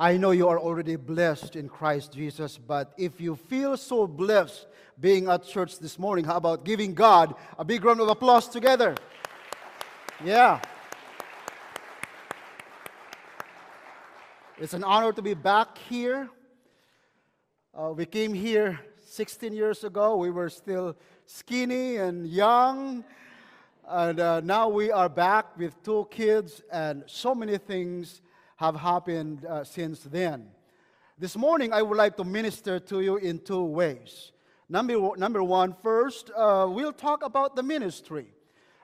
I know you are already blessed in Christ Jesus, but if you feel so blessed being at church this morning, how about giving God a big round of applause together? Yeah. It's an honor to be back here. Uh, we came here 16 years ago. We were still skinny and young. And uh, now we are back with two kids, and so many things have happened uh, since then. This morning, I would like to minister to you in two ways. Number, number one, first, uh, we'll talk about the ministry.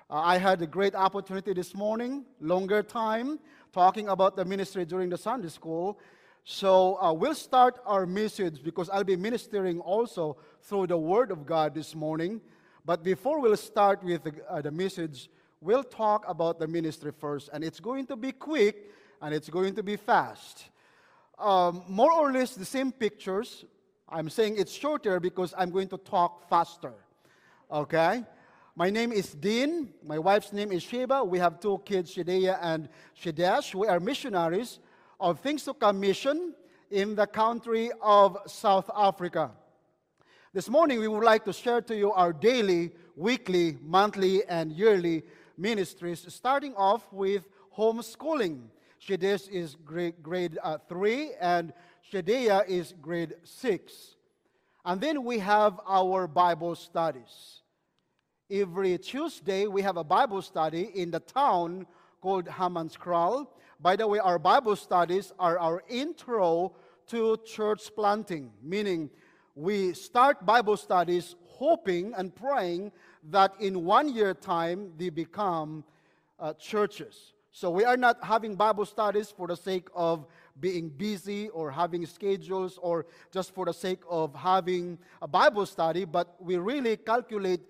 Uh, I had a great opportunity this morning, longer time, talking about the ministry during the Sunday school. So uh, we'll start our message because I'll be ministering also through the Word of God this morning. But before we'll start with the, uh, the message, we'll talk about the ministry first. And it's going to be quick and it's going to be fast. Um, more or less the same pictures. I'm saying it's shorter because I'm going to talk faster. Okay? My name is Dean. My wife's name is Sheba. We have two kids, Shedea and Shedesh. We are missionaries of Things to Come Mission in the country of South Africa. This morning, we would like to share to you our daily, weekly, monthly, and yearly ministries, starting off with homeschooling. Shedesh is grade, grade uh, 3, and Shedea is grade 6. And then we have our Bible studies. Every Tuesday, we have a Bible study in the town called Hammanskraal. By the way, our Bible studies are our intro to church planting, meaning we start Bible studies hoping and praying that in one year time they become uh, churches. So we are not having Bible studies for the sake of being busy or having schedules or just for the sake of having a Bible study, but we really calculate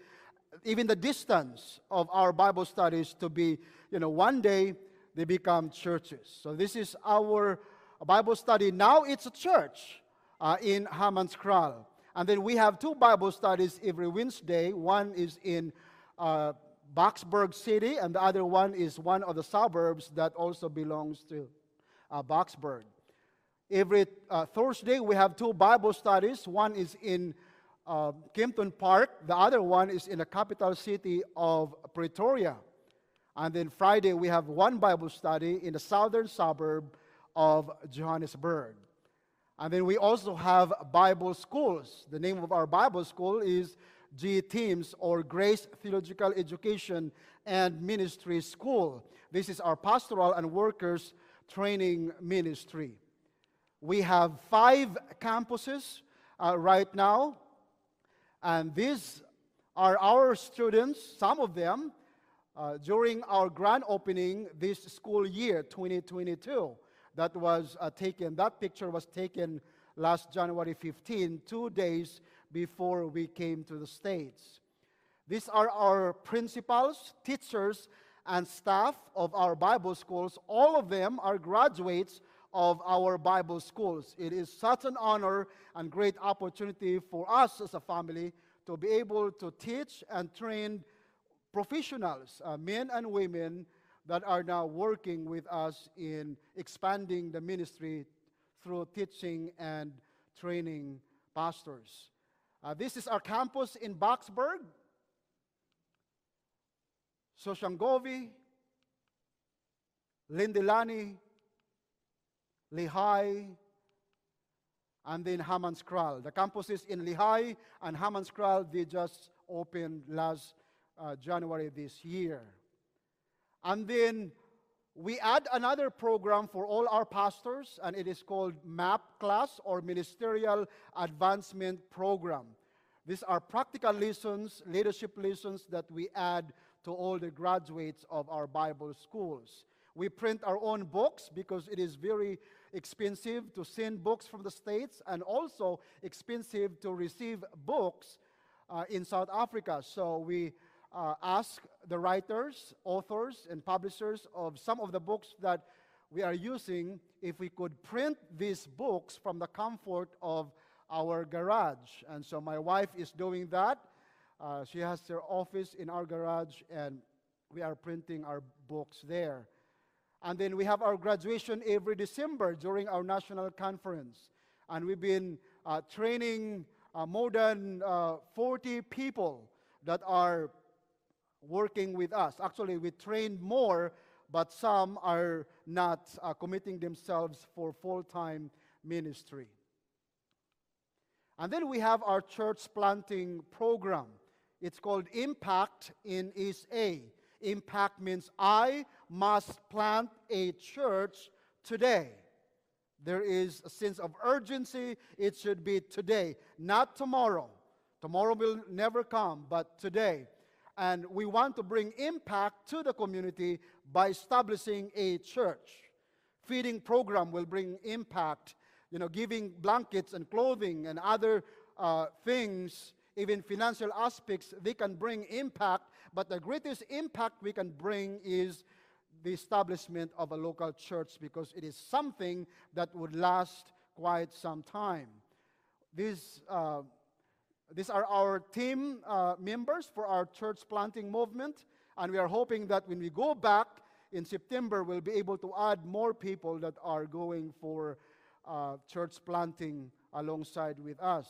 even the distance of our Bible studies to be, you know, one day they become churches. So this is our Bible study. Now it's a church uh, in Hammanskraal. And then we have two Bible studies every Wednesday. One is in uh, Boksburg City, and the other one is one of the suburbs that also belongs to uh, Boksburg. Every uh, Thursday, we have two Bible studies. One is in uh, Kempton Park, the other one is in the capital city of Pretoria. And then Friday, we have one Bible study in the southern suburb of Johannesburg. And then we also have Bible schools. The name of our Bible school is G Teams or Grace Theological Education and Ministry School. This is our pastoral and workers training ministry. We have five campuses uh, right now, and these are our students, some of them, uh, during our grand opening this school year, 2022 that was uh, taken, that picture was taken last January 15, two days before we came to the States. These are our principals, teachers, and staff of our Bible schools. All of them are graduates of our Bible schools. It is such an honor and great opportunity for us as a family to be able to teach and train professionals, uh, men and women, that are now working with us in expanding the ministry through teaching and training pastors. Uh, this is our campus in Boksburg, Soshanguve, Lindelani, Lehi, and then Hammanskraal. The campuses in Lehi and Hammanskraal, they just opened last uh, January this year. And then we add another program for all our pastors, and it is called MAP class or Ministerial Advancement Program. These are practical lessons, leadership lessons that we add to all the graduates of our Bible schools. We print our own books because it is very expensive to send books from the States and also expensive to receive books uh, in South Africa. So we uh, ask the writers, authors, and publishers of some of the books that we are using if we could print these books from the comfort of our garage. And so my wife is doing that. Uh, she has her office in our garage, and we are printing our books there. And then we have our graduation every December during our national conference. And we've been uh, training uh, more than uh, 40 people that are working with us. Actually, we trained more, but some are not uh, committing themselves for full time ministry. And then we have our church planting program. It's called Impact in East A. Impact means I must plant a church today. There is a sense of urgency. It should be today, not tomorrow. Tomorrow will never come, but today. And we want to bring impact to the community by establishing a church. Feeding program will bring impact you know, giving blankets and clothing and other uh, things, even financial aspects, they can bring impact. But the greatest impact we can bring is the establishment of a local church because it is something that would last quite some time. These, uh, these are our team uh, members for our church planting movement, and we are hoping that when we go back in September, we'll be able to add more people that are going for uh, church planting alongside with us.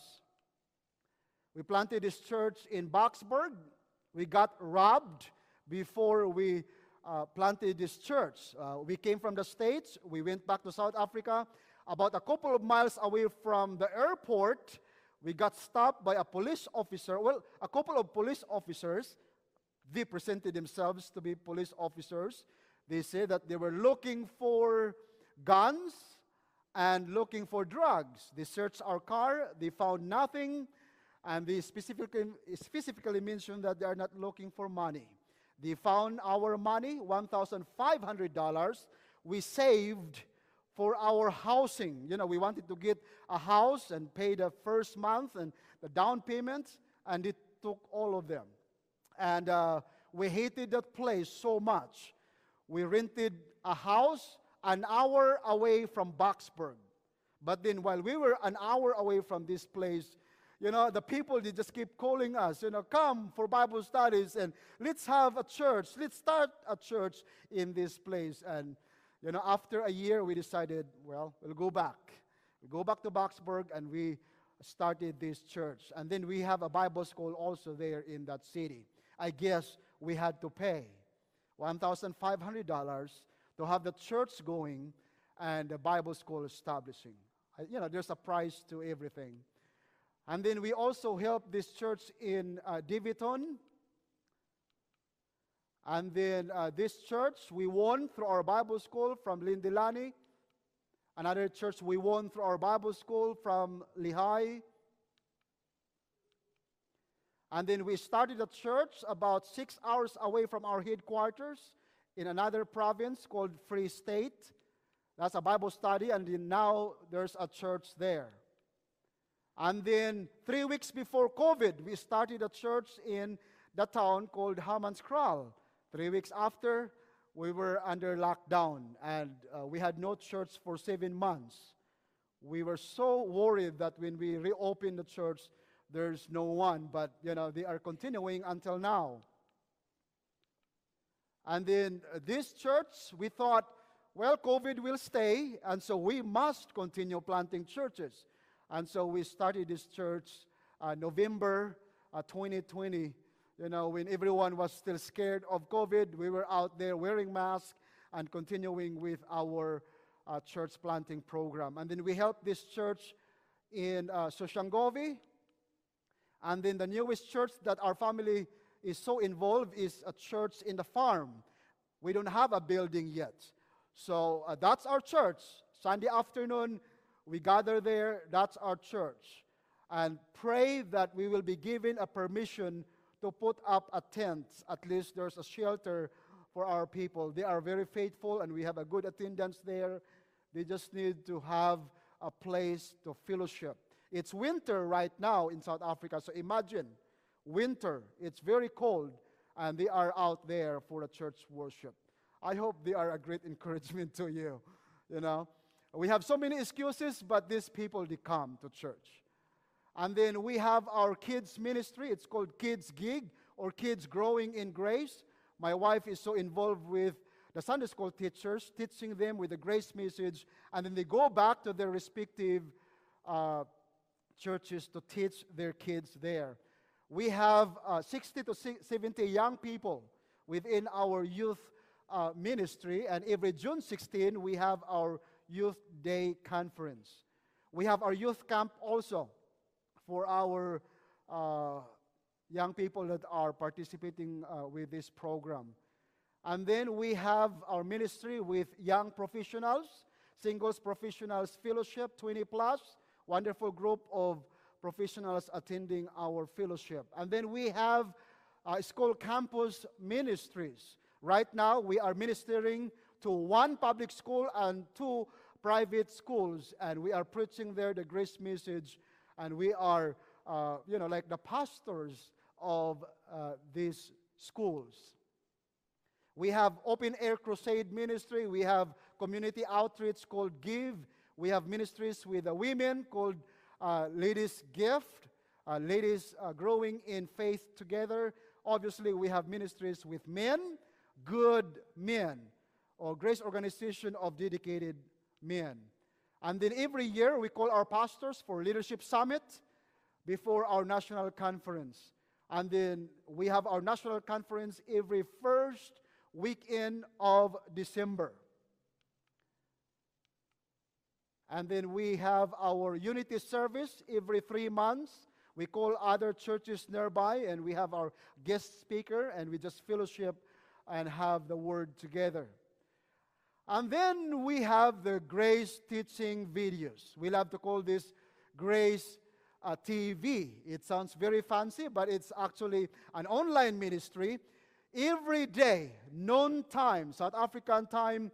We planted this church in Boksburg. We got robbed before we uh, planted this church. Uh, we came from the States, we went back to South Africa. About a couple of miles away from the airport, we got stopped by a police officer. Well, a couple of police officers, they presented themselves to be police officers. They said that they were looking for guns and looking for drugs. They searched our car, they found nothing, and they specifically, specifically mentioned that they are not looking for money. They found our money, $1,500. We saved for our housing. You know, we wanted to get a house and pay the first month and the down payment, and it took all of them. And uh, we hated that place so much. We rented a house an hour away from Boksburg. But then while we were an hour away from this place, you know, the people, they just keep calling us, you know, come for Bible studies and let's have a church. Let's start a church in this place. And, you know, after a year, we decided, well, we'll go back. We go back to Boksburg and we started this church. And then we have a Bible school also there in that city. I guess we had to pay $1,500 to have the church going and the Bible school establishing. You know, there's a price to everything. And then we also helped this church in uh, Daveyton. And then uh, this church we won through our Bible school from Lindelani. Another church we won through our Bible school from Lehi. And then we started a church about six hours away from our headquarters in another province called Free State. That's a Bible study, and then now there's a church there. And then three weeks before COVID, we started a church in the town called Hammanskraal. Three weeks after, we were under lockdown, and uh, we had no church for seven months. We were so worried that when we reopened the church, there's no one, but you know they are continuing until now. And then uh, this church, we thought, well, COVID will stay, and so we must continue planting churches. And so we started this church uh, November uh, 2020. You know, when everyone was still scared of COVID, we were out there wearing masks and continuing with our uh, church planting program. And then we helped this church in uh, Soshanguve. And then the newest church that our family is so involved is a church in the farm. We don't have a building yet. So uh, that's our church. Sunday afternoon, we gather there. That's our church. And pray that we will be given a permission to put up a tent. At least there's a shelter for our people. They are very faithful and we have a good attendance there. They just need to have a place to fellowship. It's winter right now in South Africa, so imagine winter. It's very cold, and they are out there for the church worship. I hope they are a great encouragement to you. You know, we have so many excuses, but these people they come to church. And then we have our kids ministry. It's called Kids Gig or Kids Growing in Grace. My wife is so involved with the Sunday school teachers, teaching them with the grace message, and then they go back to their respective uh, churches to teach their kids there. We have uh, 60 to 70 young people within our youth uh, ministry, and every June 16, we have our Youth Day Conference. We have our youth camp also for our uh, young people that are participating uh, with this program. And then we have our ministry with young professionals, singles professionals fellowship, 20 plus, wonderful group of professionals attending our fellowship. And then we have uh, school campus ministries. Right now, we are ministering to one public school and two private schools, and we are preaching there the grace message, and we are, uh, you know, like the pastors of uh, these schools. We have open air crusade ministry. We have community outreach called Give. We have ministries with the women called uh, Ladies Gift, uh, Ladies uh, Growing in Faith Together. Obviously, we have ministries with men, good men, or Grace Organization of Dedicated Men. And then every year, we call our pastors for Leadership Summit before our national conference. And then we have our national conference every first weekend of December. And then we have our unity service every three months. We call other churches nearby, and we have our guest speaker, and we just fellowship and have the word together. And then we have the grace teaching videos. We love to call this grace uh, TV. It sounds very fancy, but it's actually an online ministry. Every day, noon time, South African time,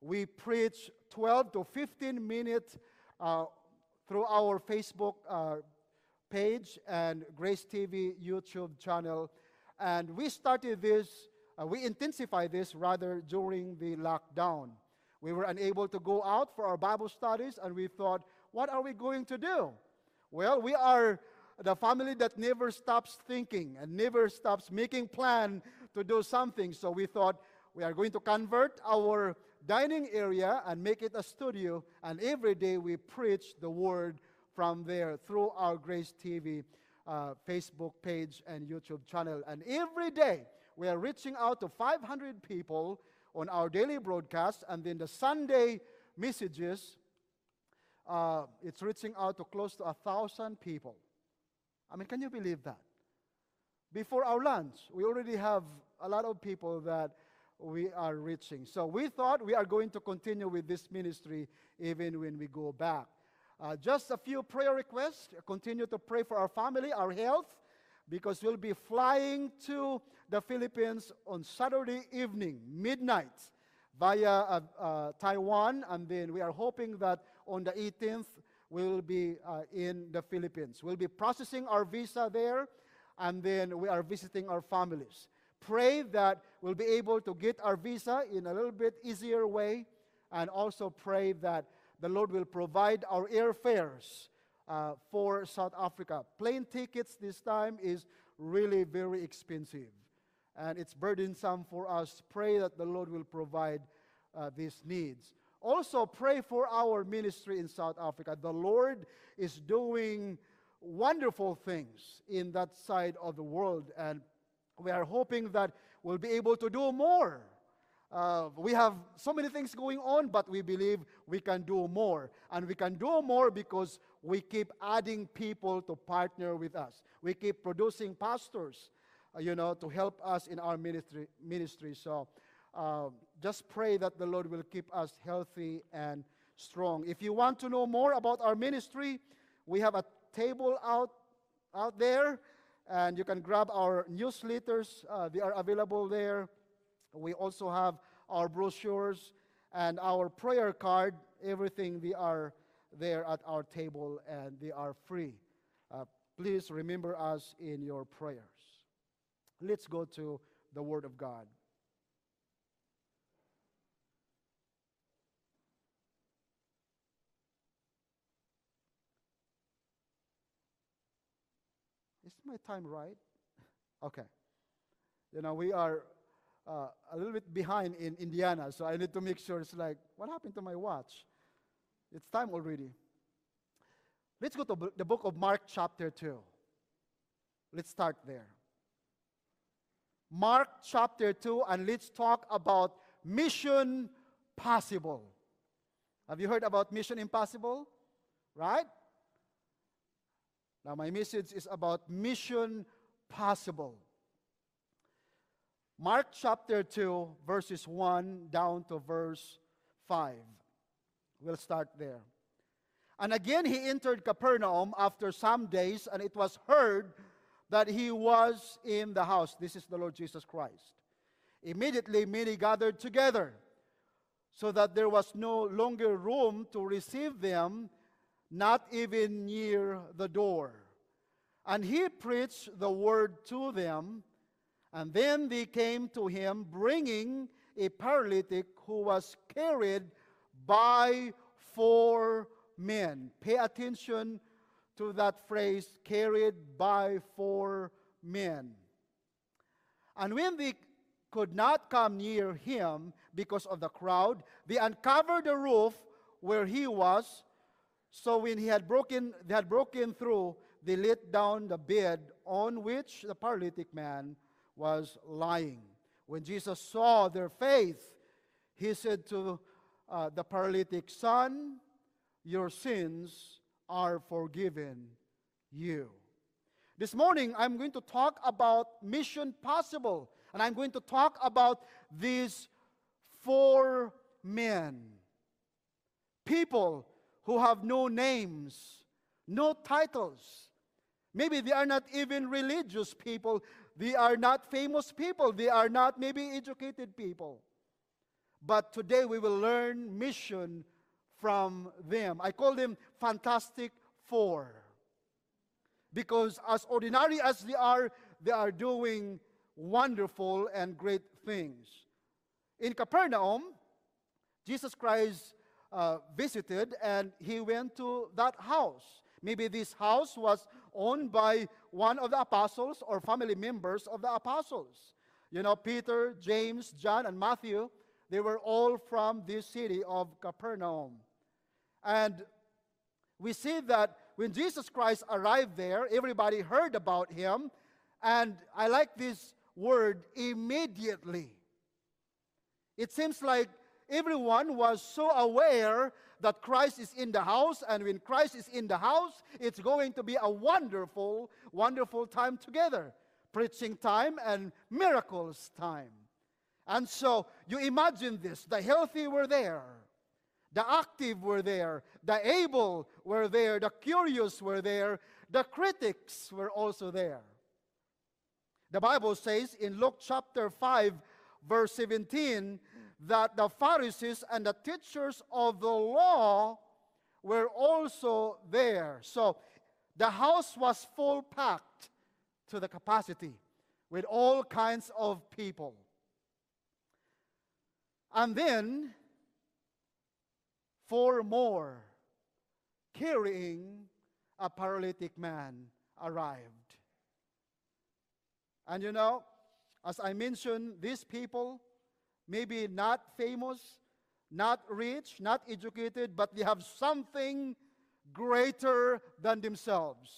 we preach 12 to 15 minutes uh, through our Facebook uh, page and Grace TV YouTube channel. And we started this, uh, we intensified this rather during the lockdown. We were unable to go out for our Bible studies, and we thought, what are we going to do? Well, we are the family that never stops thinking and never stops making plan to do something. So we thought we are going to convert our dining area and make it a studio. And every day we preach the word from there through our Grace TV uh, Facebook page and YouTube channel. And every day we are reaching out to 500 people on our daily broadcast. And then the Sunday messages uh, it's reaching out to close to a thousand people. I mean, can you believe that? Before our lunch, we already have a lot of people that we are reaching. So we thought we are going to continue with this ministry even when we go back. Uh, just a few prayer requests. Continue to pray for our family, our health, because we'll be flying to the Philippines on Saturday evening, midnight, via uh, uh, Taiwan. And then we are hoping that on the 18th, we will be uh, in the Philippines. We'll be processing our visa there, and then we are visiting our families. Pray that we'll be able to get our visa in a little bit easier way, and also pray that the Lord will provide our airfares uh, for South Africa. Plane tickets this time is really very expensive, and it's burdensome for us. Pray that the Lord will provide uh, these needs. Also, pray for our ministry in South Africa. The Lord is doing wonderful things in that side of the world, and we are hoping that we'll be able to do more. Uh, we have so many things going on, but we believe we can do more. And we can do more because we keep adding people to partner with us. We keep producing pastors, uh, you know, to help us in our ministry. ministry. So uh, just pray that the Lord will keep us healthy and strong. If you want to know more about our ministry, we have a table out, out there, and you can grab our newsletters. Uh, they are available there. We also have our brochures and our prayer card. Everything they are there at our table, and they are free. Uh, please remember us in your prayers. Let's go to the Word of God. Is my time right? Okay. You know, we are uh, a little bit behind in Indiana, so I need to make sure it's like, what happened to my watch? It's time already. Let's go to the book of Mark, chapter 2. Let's start there. Mark chapter 2, and let's talk about Mission Possible. Have you heard about Mission Impossible? Right? Now, my message is about Mission Possible. Mark chapter 2, verses 1 down to verse 5. We'll start there. And again he entered Capernaum after some days, and it was heard that he was in the house. This is the Lord Jesus Christ. Immediately many gathered together, so that there was no longer room to receive them, not even near the door. And he preached the word to them, and then they came to him, bringing a paralytic who was carried by four men. Pay attention to that phrase, carried by four men. And when they could not come near him because of the crowd, they uncovered the roof where he was. So when he had broken, they had broken through, they let down the bed on which the paralytic man was lying. When Jesus saw their faith, he said to uh, the paralytic, Son, your sins are forgiven you. This morning, I'm going to talk about Mission Possible, and I'm going to talk about these four men. People who have no names, no titles. Maybe they are not even religious people. They are not famous people. They are not maybe educated people. But today we will learn mission from them. I call them Fantastic Four. Because as ordinary as they are, they are doing wonderful and great things. In Capernaum, Jesus Christ uh, visited and he went to that house. Maybe this house was owned by one of the apostles or family members of the apostles. You know, Peter, James, John, and Matthew, they were all from this city of Capernaum. And we see that when Jesus Christ arrived there, everybody heard about him. And I like this word immediately. It seems like everyone was so aware that Christ is in the house, and when Christ is in the house, it's going to be a wonderful, wonderful time together. Preaching time and miracles time. And so you imagine this the healthy were there, the active were there, the able were there, the curious were there, the critics were also there. The Bible says in Luke chapter 5, verse 17, that the Pharisees and the teachers of the law were also there. So the house was full packed to the capacity with all kinds of people. And then four more carrying a paralytic man arrived. And you know, as I mentioned, these people, maybe not famous, not rich, not educated, but they have something greater than themselves.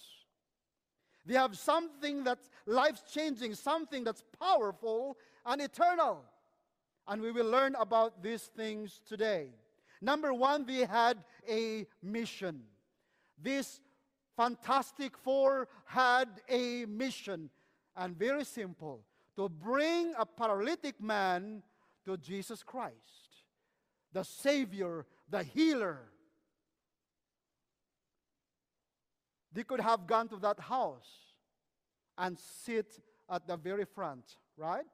They have something that's life changing, something that's powerful and eternal. And we will learn about these things today. Number one, they had a mission. This fantastic four had a mission, and very simple to bring a paralytic man to Jesus Christ, the Savior, the healer. They could have gone to that house and sit at the very front, right?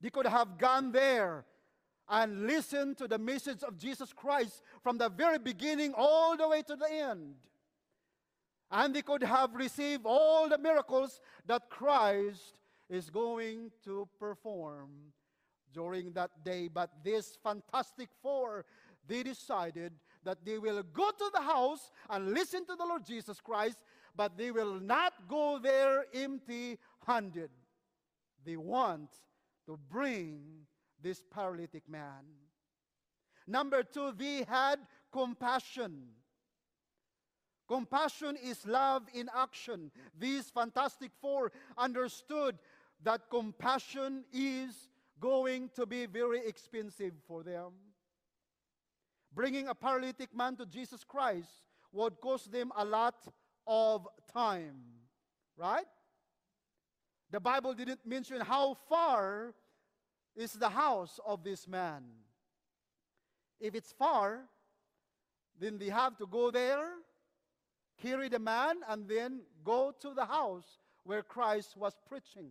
They could have gone there and listened to the message of Jesus Christ from the very beginning all the way to the end. And they could have received all the miracles that Christ is going to perform during that day. But this fantastic four, they decided that they will go to the house and listen to the Lord Jesus Christ, but they will not go there empty handed. They want to bring this paralytic man. Number two, they had compassion. Compassion is love in action. These Fantastic Four understood that compassion is going to be very expensive for them. Bringing a paralytic man to Jesus Christ would cost them a lot of time, right? The Bible didn't mention how far is the house of this man. If it's far, then they have to go there, carry the man, and then go to the house where Christ was preaching.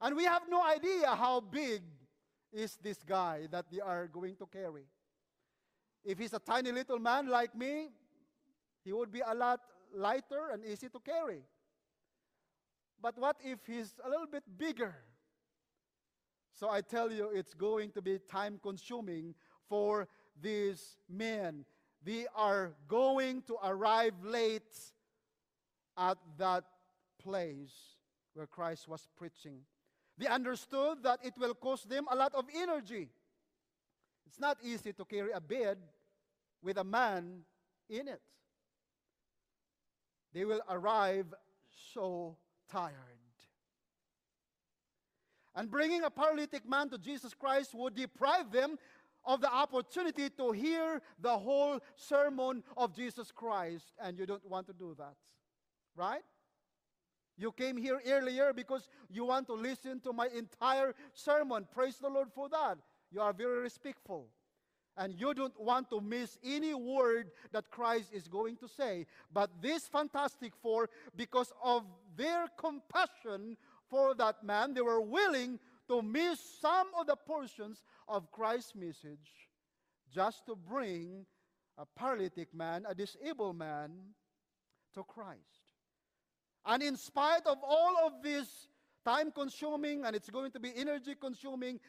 And we have no idea how big is this guy that they are going to carry. If he's a tiny little man like me, he would be a lot lighter and easy to carry. But what if he's a little bit bigger? So I tell you, it's going to be time consuming for these men. They are going to arrive late at that place where Christ was preaching. They understood that it will cost them a lot of energy. It's not easy to carry a bed with a man in it. They will arrive so tired. And bringing a paralytic man to Jesus Christ would deprive them of the opportunity to hear the whole sermon of Jesus Christ, and you don't want to do that. Right? You came here earlier because you want to listen to my entire sermon. Praise the Lord for that. You are very respectful. And you don't want to miss any word that Christ is going to say. But this Fantastic Four, because of their compassion for that man, they were willing to miss some of the portions of Christ's message just to bring a paralytic man, a disabled man, to Christ. And in spite of all of this time consuming and it's going to be energy consuming,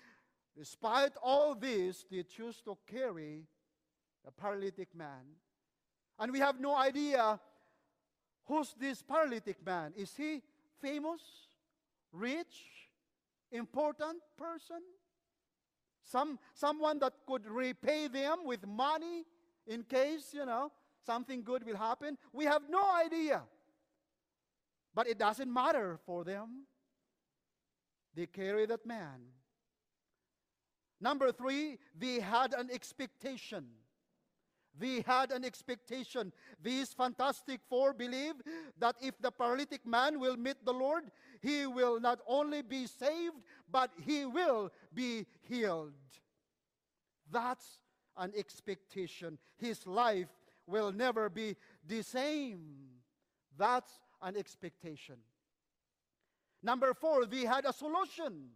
despite all this, they choose to carry a paralytic man. And we have no idea who's this paralytic man. Is he famous, rich, important person? Some, someone that could repay them with money in case, you know, something good will happen? We have no idea. But it doesn't matter for them. They carry that man. Number three, they had an expectation. They had an expectation. These fantastic four believe that if the paralytic man will meet the Lord, he will not only be saved, but he will be healed. That's an expectation. His life will never be the same. That's an expectation. Number four, they had a solution.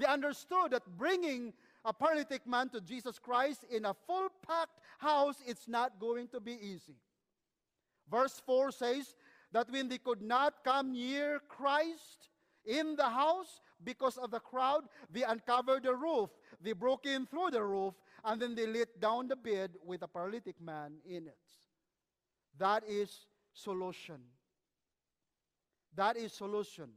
They understood that bringing a paralytic man to Jesus Christ in a full packed house, it's not going to be easy. Verse 4 says that when they could not come near Christ in the house because of the crowd, they uncovered the roof. They broke in through the roof and then they let down the bed with a paralytic man in it. That is solution. That is solution.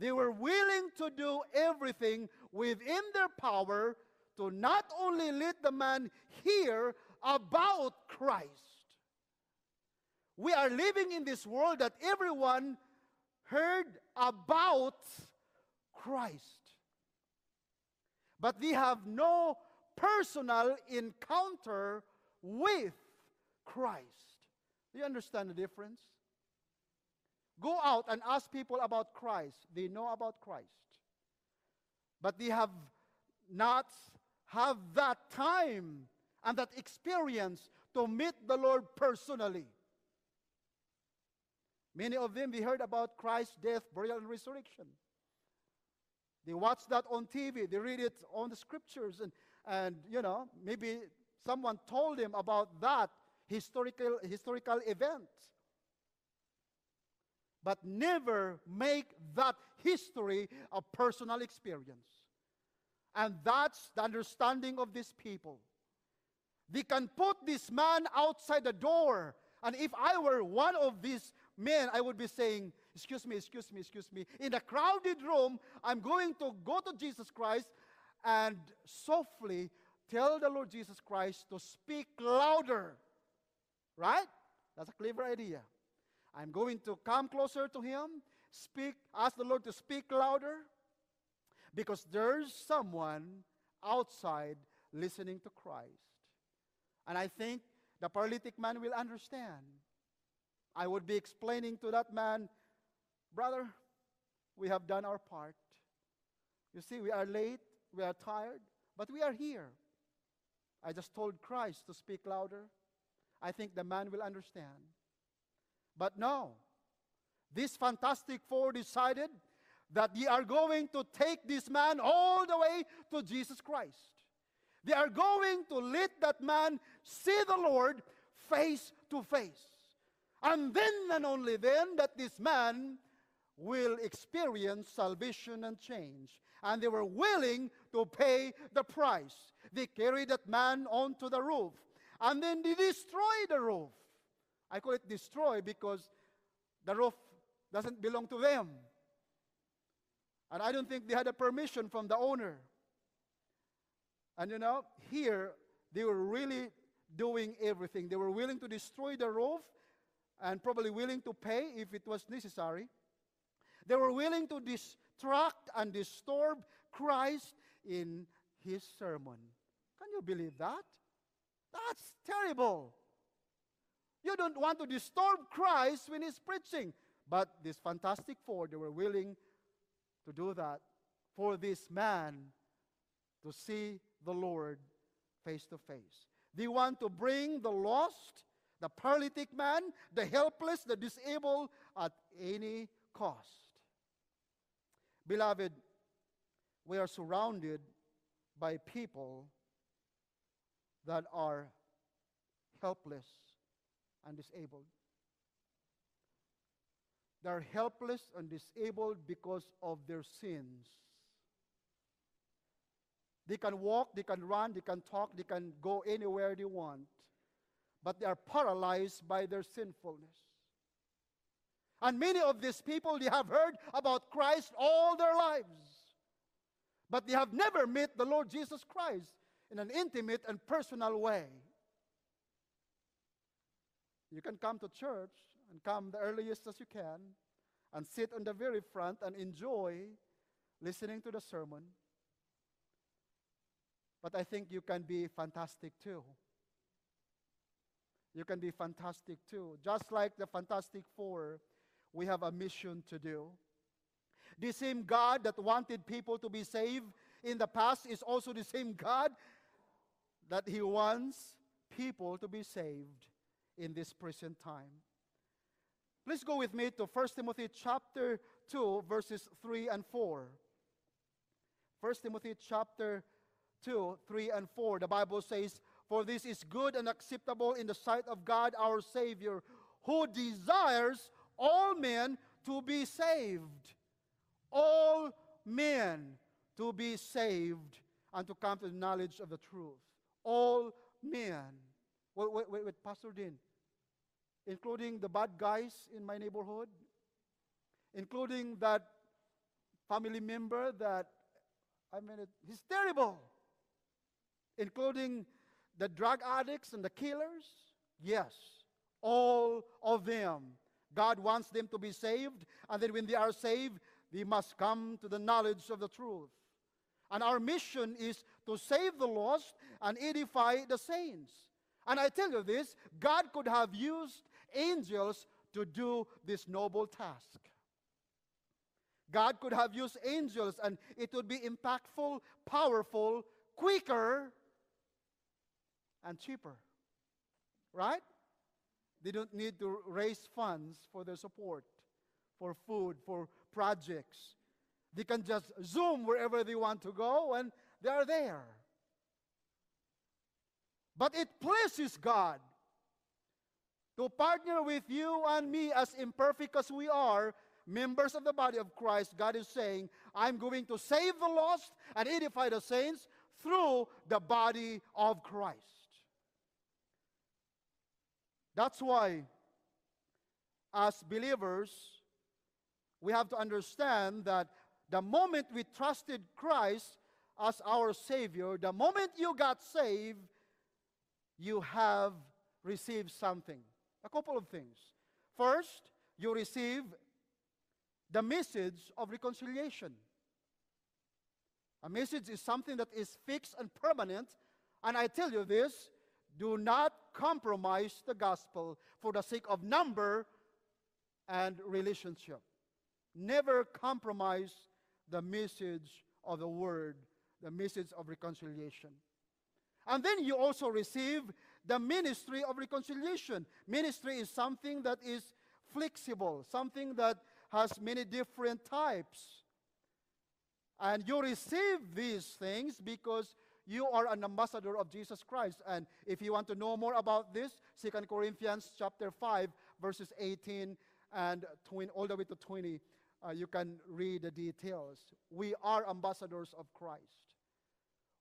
They were willing to do everything within their power to not only let the man hear about Christ. We are living in this world that everyone heard about Christ. But they have no personal encounter with Christ. Do you understand the difference? Go out and ask people about Christ. They know about Christ. But they have not have that time and that experience to meet the Lord personally. Many of them, we heard about Christ's death, burial, and resurrection. They watch that on TV, they read it on the scriptures, and, and you know, maybe someone told them about that historical, historical event but never make that history a personal experience. And that's the understanding of these people. They can put this man outside the door And if I were one of these men, I would be saying, Excuse me, excuse me, excuse me. In a crowded room, I'm going to go to Jesus Christ and softly tell the Lord Jesus Christ to speak louder. Right? That's a clever idea. I'm going to come closer to Him, speak, ask the Lord to speak louder, because there's someone outside listening to Christ. And I think the paralytic man will understand. I would be explaining to that man, brother, we have done our part. You see, we are late, we are tired, but we are here. I just told Christ to speak louder. I think the man will understand. But no, this fantastic four decided that they are going to take this man all the way to Jesus Christ. They are going to let that man see the Lord face to face. And then and only then that this man will experience salvation and change. And they were willing to pay the price. They carried that man onto the roof. And then they destroyed the roof. I call it destroy because the roof doesn't belong to them. And I don't think they had a permission from the owner. And you know, here they were really doing everything. They were willing to destroy the roof and probably willing to pay if it was necessary. They were willing to distract and disturb Christ in his sermon. Can you believe that? That's terrible. You don't want to disturb Christ when he's preaching. But this fantastic four, they were willing to do that for this man to see the Lord face to face. They want to bring the lost, the paralytic man, the helpless, the disabled at any cost. Beloved, we are surrounded by people that are helpless and disabled. They're helpless and disabled because of their sins. They can walk, they can run, they can talk, they can go anywhere they want, but they are paralyzed by their sinfulness. And many of these people, they have heard about Christ all their lives, but they have never met the Lord Jesus Christ in an intimate and personal way. You can come to church and come the earliest as you can and sit on the very front and enjoy listening to the sermon. But I think you can be fantastic too. You can be fantastic too. Just like the Fantastic Four, we have a mission to do. The same God that wanted people to be saved in the past is also the same God that He wants people to be saved in this present time. Please go with me to 1 Timothy chapter 2 verses 3 and 4. 1 Timothy chapter 2, 3, and 4, the Bible says, For this is good and acceptable in the sight of God our Savior, who desires all men to be saved. All men to be saved and to come to the knowledge of the truth. All men. Wait, wait, wait, wait Pastor Dean. Including the bad guys in my neighborhood, including that family member that, I mean, it, he's terrible including the drug addicts and the killers? Yes, all of them. God wants them to be saved, and then when they are saved, they must come to the knowledge of the truth. And our mission is to save the lost and edify the saints. And I tell you this God could have used angels to do this noble task. God could have used angels, and it would be impactful, powerful, quicker, and cheaper. Right? They don't need to raise funds for their support, for food, for projects. They can just zoom wherever they want to go and they are there. But it pleases God to partner with you and me, as imperfect as we are, members of the body of Christ. God is saying, I'm going to save the lost and edify the saints through the body of Christ. That's why, as believers, we have to understand that the moment we trusted Christ as our Savior, the moment you got saved, you have received something. A couple of things. First, you receive the message of reconciliation. A message is something that is fixed and permanent. And I tell you this do not compromise the gospel for the sake of number and relationship. Never compromise the message of the word, the message of reconciliation. And then you also receive the ministry of reconciliation. Ministry is something that is flexible, something that has many different types. And you receive these things because you are an ambassador of Jesus Christ. And if you want to know more about this, 2 Corinthians chapter 5, verses 18 and 20, all the way to 20, uh, you can read the details. We are ambassadors of Christ.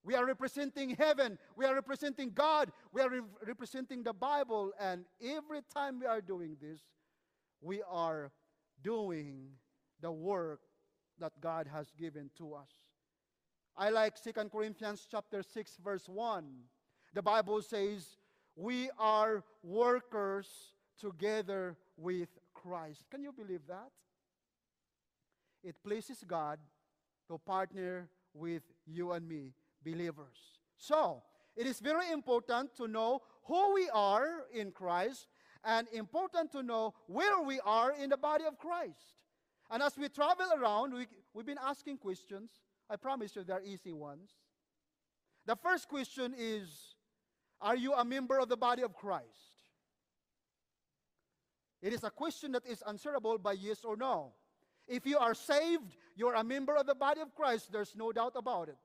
We are representing heaven. We are representing God. We are re- representing the Bible. And every time we are doing this, we are doing the work that God has given to us. I like 2 Corinthians chapter 6 verse 1. The Bible says, "We are workers together with Christ." Can you believe that? It pleases God to partner with you and me, believers. So, it is very important to know who we are in Christ and important to know where we are in the body of Christ. And as we travel around, we, we've been asking questions. I promise you they're easy ones. The first question is Are you a member of the body of Christ? It is a question that is answerable by yes or no. If you are saved, you're a member of the body of Christ. There's no doubt about it.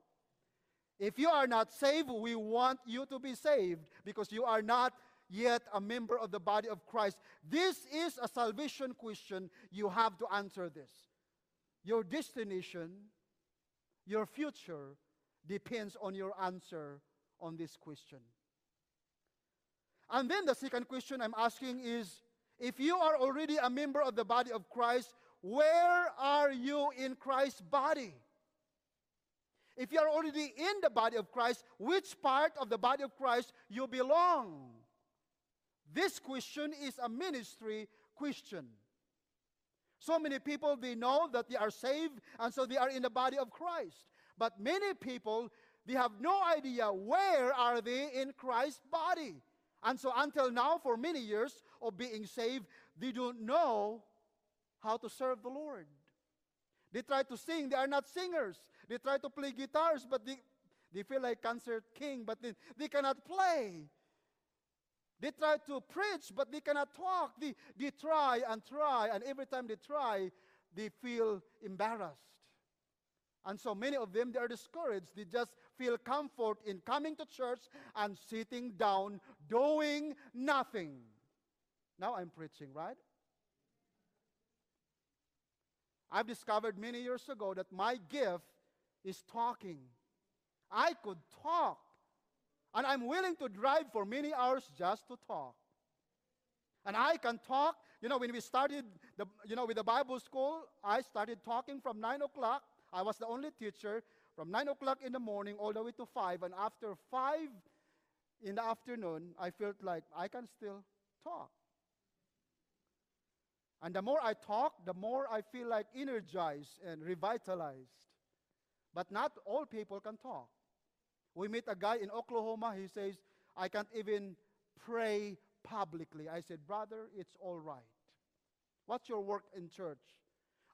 If you are not saved, we want you to be saved because you are not yet a member of the body of Christ. This is a salvation question. You have to answer this. Your destination, your future, depends on your answer on this question. And then the second question I'm asking is if you are already a member of the body of Christ, where are you in Christ's body? If you are already in the body of Christ, which part of the body of Christ you belong? This question is a ministry question. So many people they know that they are saved and so they are in the body of Christ. But many people they have no idea where are they in Christ's body. And so until now for many years of being saved, they don't know how to serve the Lord. They try to sing, they are not singers. They try to play guitars, but they, they feel like concert king, but they, they cannot play. They try to preach, but they cannot talk. They, they try and try, and every time they try, they feel embarrassed. And so many of them, they are discouraged. They just feel comfort in coming to church and sitting down, doing nothing. Now I'm preaching, right? I've discovered many years ago that my gift is talking. I could talk. And I'm willing to drive for many hours just to talk. And I can talk. You know, when we started, the, you know, with the Bible school, I started talking from 9 o'clock. I was the only teacher from 9 o'clock in the morning all the way to 5. And after 5 in the afternoon, I felt like I can still talk. And the more I talk, the more I feel like energized and revitalized. But not all people can talk. We meet a guy in Oklahoma, he says, I can't even pray publicly. I said, Brother, it's all right. What's your work in church?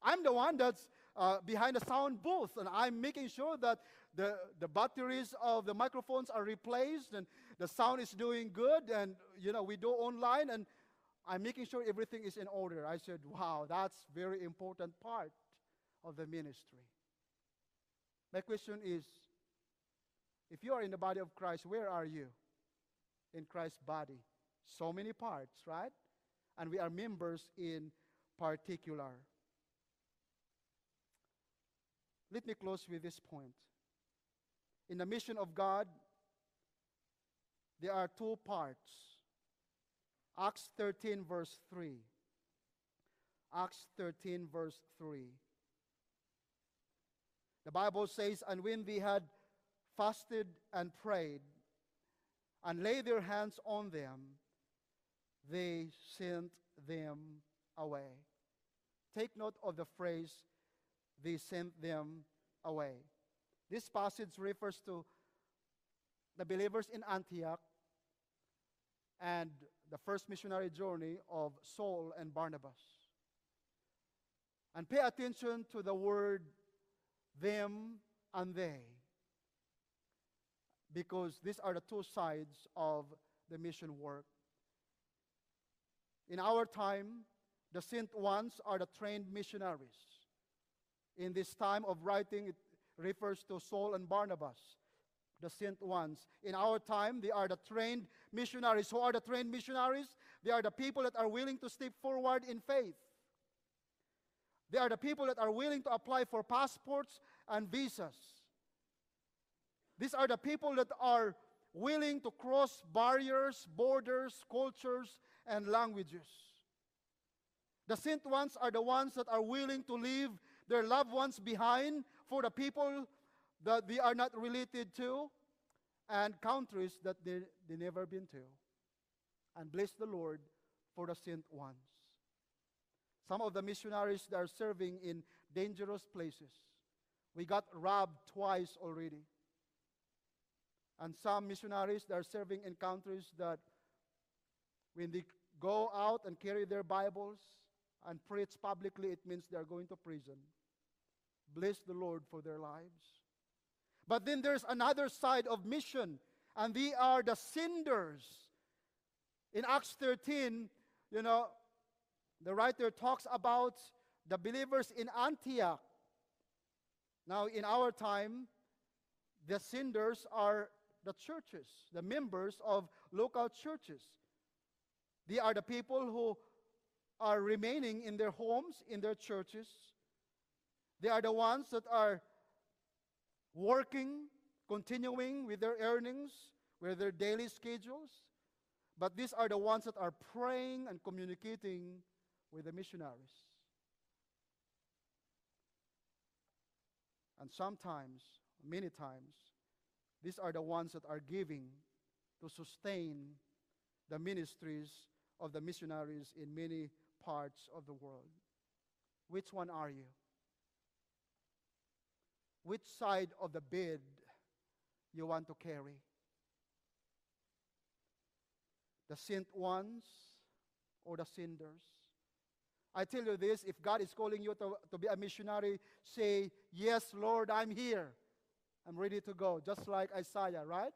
I'm the one that's uh, behind the sound booth, and I'm making sure that the, the batteries of the microphones are replaced and the sound is doing good, and you know we do online, and I'm making sure everything is in order. I said, wow, that's very important part of the ministry. My question is, if you are in the body of Christ, where are you in Christ's body? So many parts, right? And we are members in particular. Let me close with this point. In the mission of God, there are two parts Acts 13, verse 3. Acts 13, verse 3. The Bible says, And when they had fasted and prayed and laid their hands on them, they sent them away. Take note of the phrase, they sent them away. This passage refers to the believers in Antioch and the first missionary journey of Saul and Barnabas. And pay attention to the word them and they, because these are the two sides of the mission work. In our time, the sent ones are the trained missionaries. In this time of writing, it refers to Saul and Barnabas, the sent ones. In our time, they are the trained missionaries. Who are the trained missionaries? They are the people that are willing to step forward in faith. They are the people that are willing to apply for passports and visas. These are the people that are willing to cross barriers, borders, cultures, and languages. The sent ones are the ones that are willing to leave their loved ones behind for the people that they are not related to and countries that they, they never been to. And bless the Lord for the sent ones. Some of the missionaries that are serving in dangerous places. We got robbed twice already. And some missionaries that are serving in countries that when they go out and carry their Bibles and preach publicly, it means they are going to prison. Bless the Lord for their lives. But then there's another side of mission, and they are the cinders. In Acts 13, you know, the writer talks about the believers in Antioch. Now, in our time, the senders are the churches, the members of local churches. They are the people who are remaining in their homes, in their churches. They are the ones that are working, continuing with their earnings, with their daily schedules. But these are the ones that are praying and communicating with the missionaries. And sometimes, many times, these are the ones that are giving to sustain the ministries of the missionaries in many parts of the world. Which one are you? Which side of the bed you want to carry? The sent ones or the senders? I tell you this if God is calling you to, to be a missionary, say, Yes, Lord, I'm here. I'm ready to go. Just like Isaiah, right?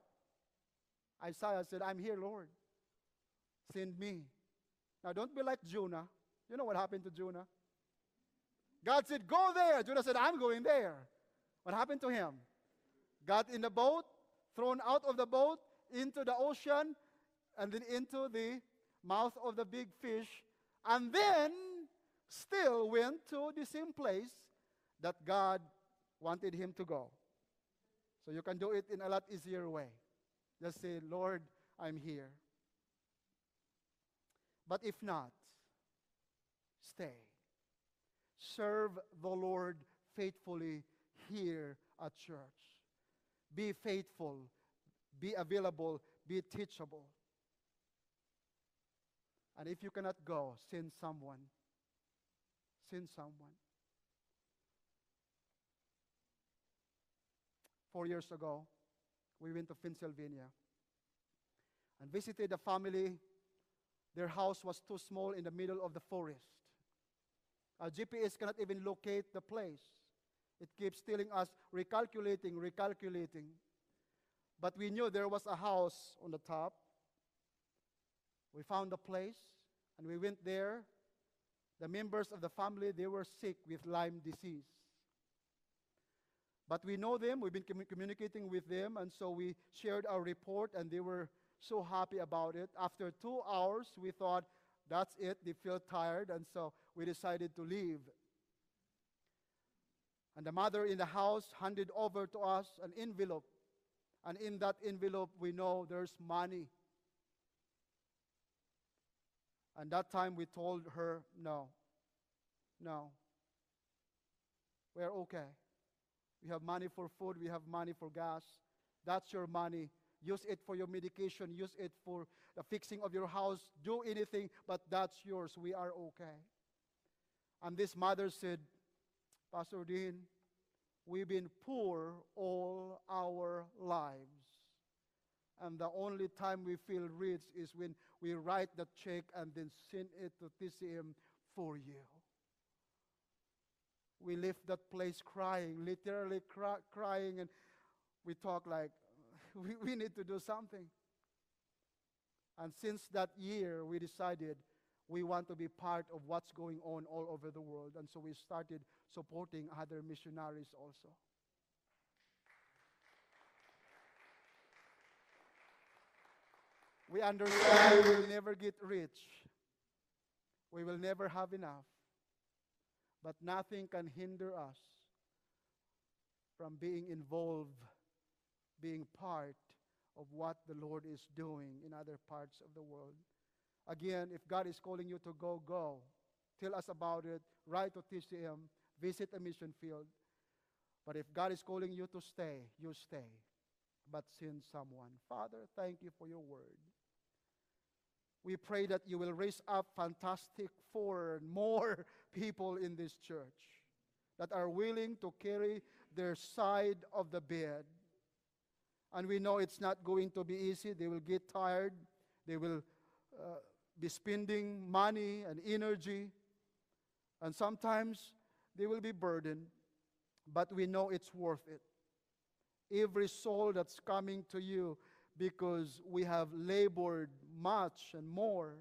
Isaiah said, I'm here, Lord. Send me. Now, don't be like Jonah. You know what happened to Jonah? God said, Go there. Jonah said, I'm going there. What happened to him? Got in the boat, thrown out of the boat, into the ocean, and then into the mouth of the big fish, and then still went to the same place that God wanted him to go. So you can do it in a lot easier way. Just say, Lord, I'm here. But if not, stay. Serve the Lord faithfully here at church. Be faithful, be available, be teachable. And if you cannot go, send someone. Send someone. four years ago, we went to Pennsylvania and visited a family. Their house was too small in the middle of the forest. Our GPS cannot even locate the place. It keeps telling us, recalculating, recalculating. But we knew there was a house on the top. We found a place and we went there. The members of the family, they were sick with Lyme disease. But we know them, we've been communicating with them, and so we shared our report, and they were so happy about it. After two hours, we thought, that's it, they feel tired, and so we decided to leave. And the mother in the house handed over to us an envelope, and in that envelope, we know there's money. And that time we told her, no, no, we're okay. We have money for food, we have money for gas. That's your money. Use it for your medication, use it for the fixing of your house. Do anything, but that's yours. We are okay. And this mother said, Pastor Dean, we've been poor all our lives. And the only time we feel rich is when we write the check and then send it to TCM for you. We left that place crying, literally cry, crying, and we talk like, we, we need to do something. And since that year, we decided we want to be part of what's going on all over the world. And so we started supporting other missionaries also. We understand we will never get rich. We will never have enough. But nothing can hinder us from being involved, being part of what the Lord is doing in other parts of the world. Again, if God is calling you to go, go. Tell us about it. Write to TCM. Visit a mission field. But if God is calling you to stay, you stay. But send someone. Father, thank you for your word. We pray that you will raise up fantastic four and more people in this church that are willing to carry their side of the bed. And we know it's not going to be easy. They will get tired. They will uh, be spending money and energy. And sometimes they will be burdened. But we know it's worth it. Every soul that's coming to you because we have labored much and more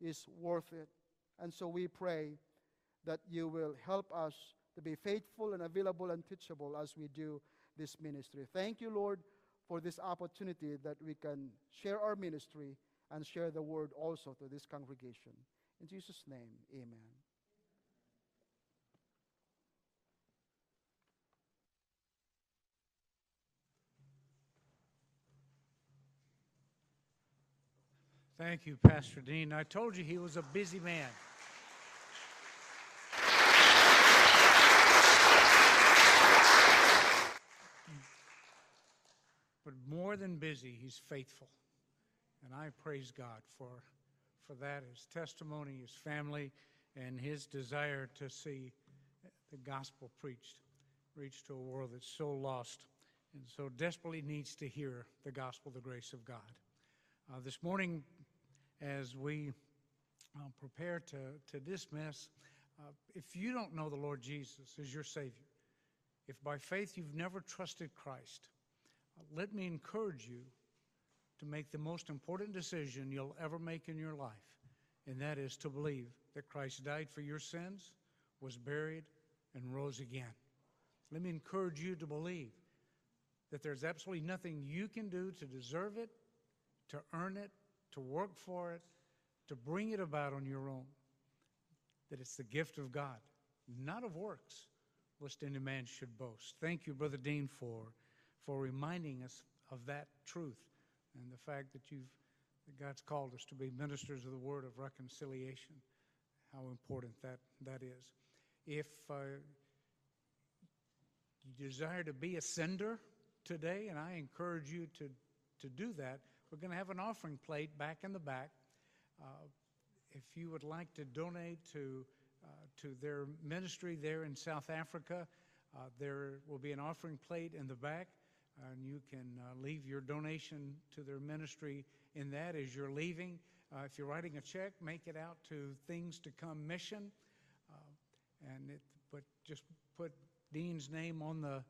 is worth it. And so we pray that you will help us to be faithful and available and teachable as we do this ministry. Thank you, Lord, for this opportunity that we can share our ministry and share the word also to this congregation. In Jesus' name, amen. Thank you, Pastor Dean. I told you he was a busy man. But more than busy, he's faithful. And I praise God for, for that, his testimony, his family, and his desire to see the gospel preached, reached to a world that's so lost and so desperately needs to hear the gospel, the grace of God. Uh, this morning, as we uh, prepare to, to dismiss, uh, if you don't know the Lord Jesus as your Savior, if by faith you've never trusted Christ, uh, let me encourage you to make the most important decision you'll ever make in your life, and that is to believe that Christ died for your sins, was buried, and rose again. Let me encourage you to believe that there's absolutely nothing you can do to deserve it, to earn it, to work for it, to bring it about on your own. That it's the gift of God, not of works, lest any man should boast. Thank you, Brother Dean, for, for reminding us of that truth and the fact that you've that God's called us to be ministers of the word of reconciliation. How important that, that is. If uh, you desire to be a sender today, and I encourage you to, to do that, we're going to have an offering plate back in the back. Uh, if you would like to donate to, uh, to their ministry there in South Africa, uh, there will be an offering plate in the back, and you can uh, leave your donation to their ministry in that as you're leaving. Uh, if you're writing a check, make it out to Things to Come Mission, uh, and it, but just put Dean's name on the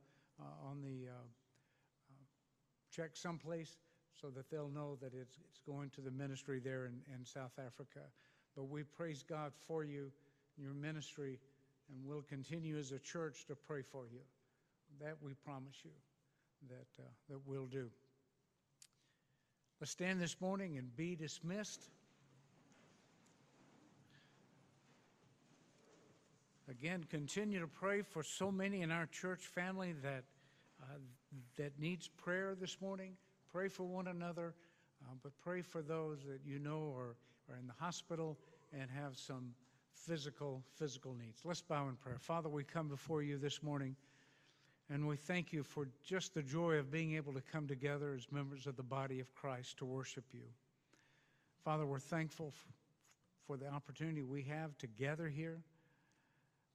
on the check someplace so that they'll know that it's, it's going to the ministry there in, in South Africa. But we praise God for you, your ministry, and we'll continue as a church to pray for you. That we promise you that, uh, that we'll do. Let's stand this morning and be dismissed. Again, continue to pray for so many in our church family that, uh, that needs prayer this morning. Pray for one another, uh, but pray for those that you know are are in the hospital and have some physical physical needs. Let's bow in prayer. Father, we come before you this morning and we thank you for just the joy of being able to come together as members of the body of Christ to worship you. Father, we're thankful for the opportunity we have to gather here,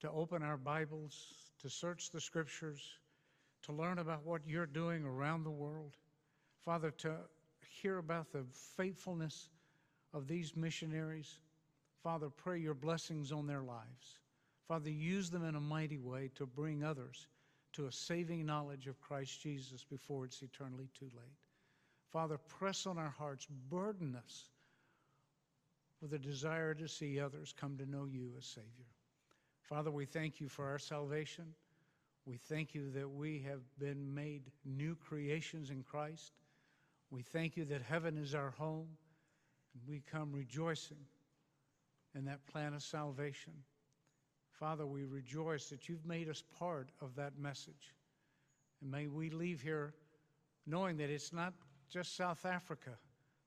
to open our Bibles, to search the scriptures, to learn about what you're doing around the world. Father, to hear about the faithfulness of these missionaries. Father, pray your blessings on their lives. Father, use them in a mighty way to bring others to a saving knowledge of Christ Jesus before it's eternally too late. Father, press on our hearts, burden us with a desire to see others come to know you as Savior. Father, we thank you for our salvation. We thank you that we have been made new creations in Christ. We thank you that heaven is our home, and we come rejoicing in that plan of salvation. Father, we rejoice that you've made us part of that message. And may we leave here knowing that it's not just South Africa,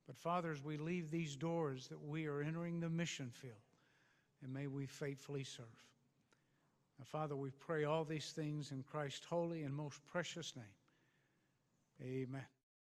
but Father, as we leave these doors, that we are entering the mission field, and may we faithfully serve. Now, Father, we pray all these things in Christ's holy and most precious name. Amen.